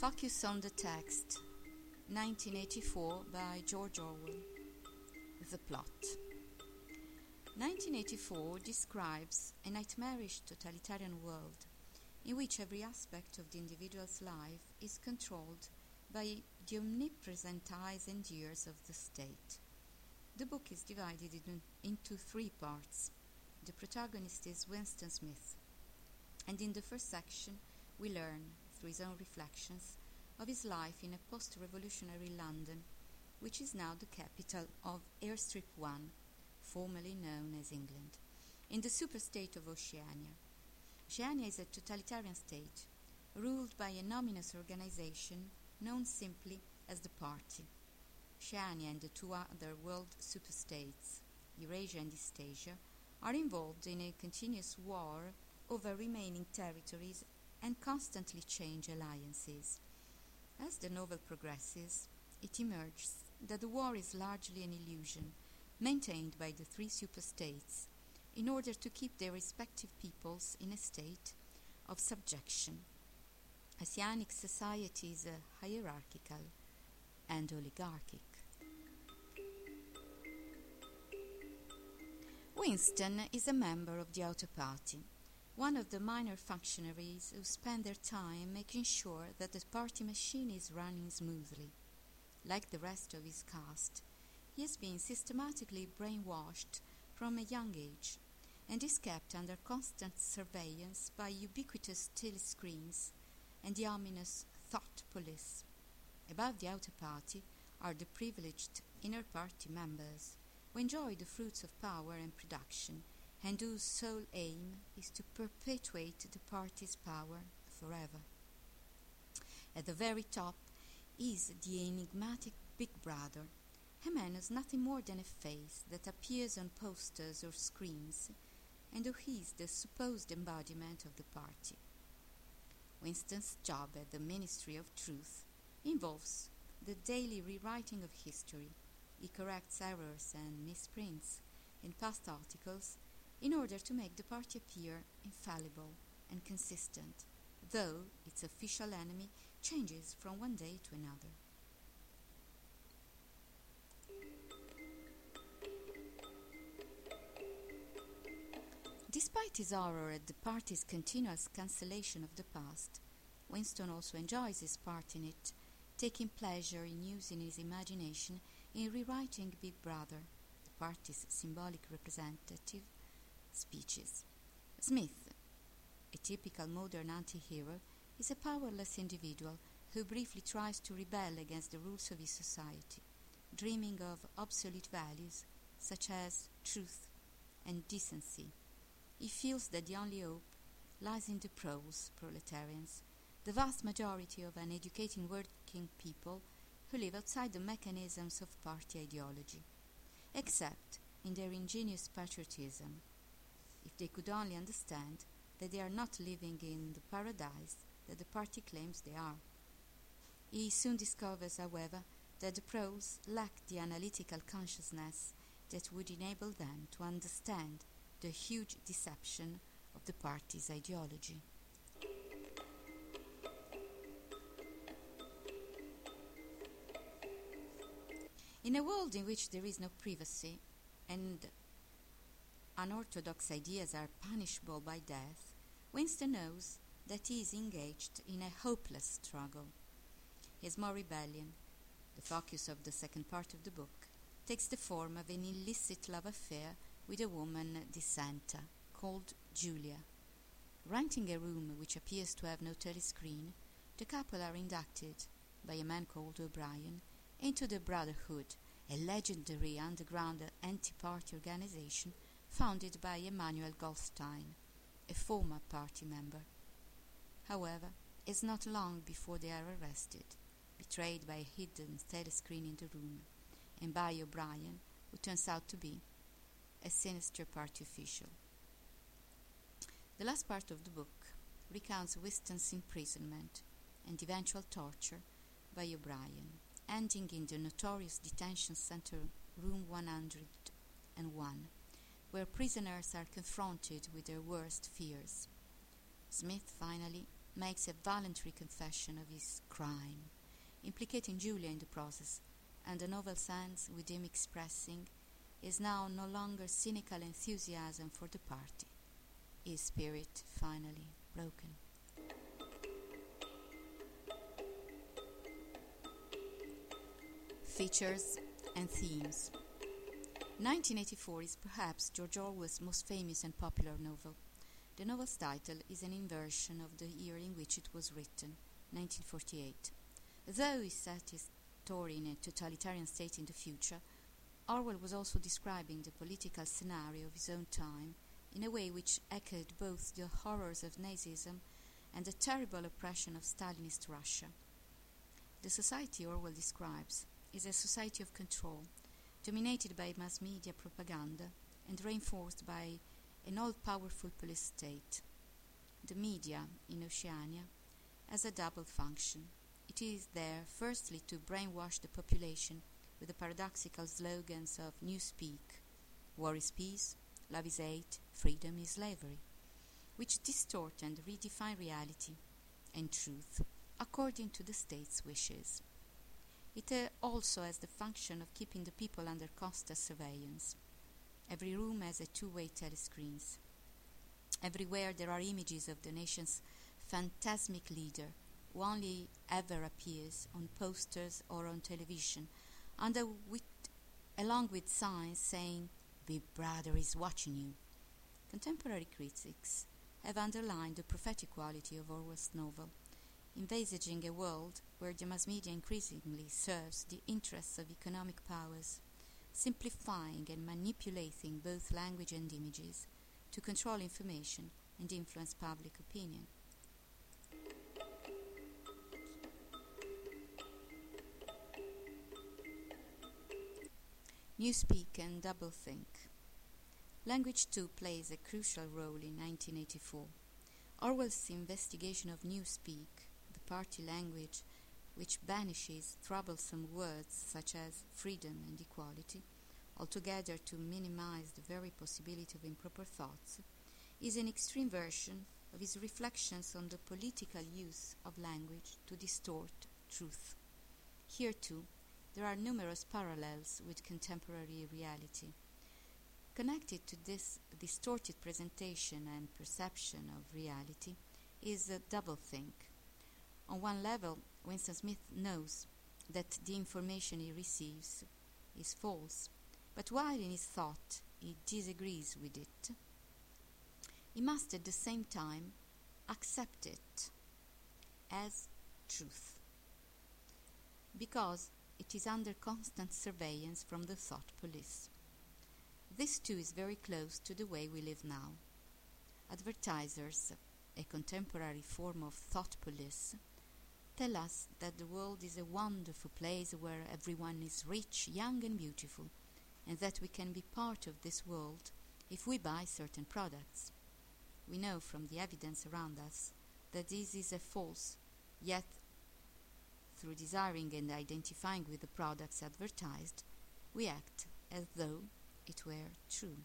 Focus on the text, 1984 by George Orwell. The plot. 1984 describes a nightmarish totalitarian world in which every aspect of the individual's life is controlled by the omnipresent eyes and ears of the state. The book is divided in, into three parts. The protagonist is Winston Smith, and in the first section, we learn, through his own reflections, of his life in a post revolutionary London, which is now the capital of Airstrip 1, formerly known as England, in the superstate of Oceania. Oceania is a totalitarian state, ruled by a nominous organization known simply as the Party. Oceania and the two other world superstates, Eurasia and Eastasia, are involved in a continuous war over remaining territories and constantly change alliances. As the novel progresses, it emerges that the war is largely an illusion maintained by the three superstates in order to keep their respective peoples in a state of subjection. Oceanic society is uh, hierarchical and oligarchic. Winston is a member of the Outer Party, one of the minor functionaries who spend their time making sure that the party machine is running smoothly. Like the rest of his caste, he has been systematically brainwashed from a young age and is kept under constant surveillance by ubiquitous telescreens and the ominous thought police. Above the outer party are the privileged inner party members who enjoy the fruits of power and production and whose sole aim is to perpetuate the party's power forever. At the very top is the enigmatic Big Brother, a man who's nothing more than a face that appears on posters or screens and who is the supposed embodiment of the party. Winston's job at the Ministry of Truth involves the daily rewriting of history. He corrects errors and misprints in past articles in order to make the party appear infallible and consistent, though its official enemy changes from one day to another. Despite his horror at the party's continuous cancellation of the past, Winston also enjoys his part in it, taking pleasure in using his imagination in rewriting Big Brother, the party's symbolic representative, speeches. Smith, a typical modern anti hero, is a powerless individual who briefly tries to rebel against the rules of his society, dreaming of obsolete values such as truth and decency. He feels that the only hope lies in the proles, proletarians, the vast majority of uneducated working people who live outside the mechanisms of party ideology, except in their ingenious patriotism. If they could only understand that they are not living in the paradise that the party claims they are. He soon discovers, however, that the proles lack the analytical consciousness that would enable them to understand the huge deception of the party's ideology. In a world in which there is no privacy and unorthodox ideas are punishable by death, Winston knows that he is engaged in a hopeless struggle. His more rebellion, the focus of the second part of the book, takes the form of an illicit love affair with a woman dissenter called Julia. Renting a room which appears to have no telescreen, the couple are inducted by a man called O'Brien into the Brotherhood, a legendary underground anti party organization founded by Emmanuel Goldstein, a former party member. However, it's not long before they are arrested, betrayed by a hidden telescreen in the room, and by O'Brien, who turns out to be a sinister party official. The last part of the book recounts Winston's imprisonment and eventual torture by O'Brien, ending in the notorious detention center room 101, where prisoners are confronted with their worst fears. Smith finally makes a voluntary confession of his crime, implicating Julia in the process, and the novel ends with him expressing his now no longer cynical enthusiasm for the party, his spirit finally broken. Features and themes 1984 is perhaps George Orwell's most famous and popular novel. The novel's title is an inversion of the year in which it was written, 1948. Though he set his story in a totalitarian state in the future, Orwell was also describing the political scenario of his own time in a way which echoed both the horrors of Nazism and the terrible oppression of Stalinist Russia. The society Orwell describes is a society of control dominated by mass media propaganda and reinforced by an all powerful police state. The media in Oceania has a double function. It is there, firstly, to brainwash the population with the paradoxical slogans of Newspeak War is peace, love is hate, freedom is slavery, which distort and redefine reality and truth according to the state's wishes. It uh, also has the function of keeping the people under constant surveillance. Every room has a two-way telescreens. Everywhere there are images of the nation's phantasmic leader, who only ever appears on posters or on television, under with, along with signs saying, "Big Brother is watching you." Contemporary critics have underlined the prophetic quality of Orwell's novel envisaging a world where the mass media increasingly serves the interests of economic powers, simplifying and manipulating both language and images to control information and influence public opinion. Newspeak and doublethink. Language too plays a crucial role in 1984. Orwell's investigation of Newspeak party language which banishes troublesome words such as freedom and equality, altogether to minimize the very possibility of improper thoughts, is an extreme version of his reflections on the political use of language to distort truth. Here, too, there are numerous parallels with contemporary reality. Connected to this distorted presentation and perception of reality is a doublethink, on one level, Winston Smith knows that the information he receives is false, but while in his thought he disagrees with it, he must at the same time accept it as truth, because it is under constant surveillance from the thought police. This too is very close to the way we live now. Advertisers, a contemporary form of thought police, tell us that the world is a wonderful place where everyone is rich, young, and beautiful, and that we can be part of this world if we buy certain products. We know from the evidence around us that this is a false, yet, through desiring and identifying with the products advertised, we act as though it were true.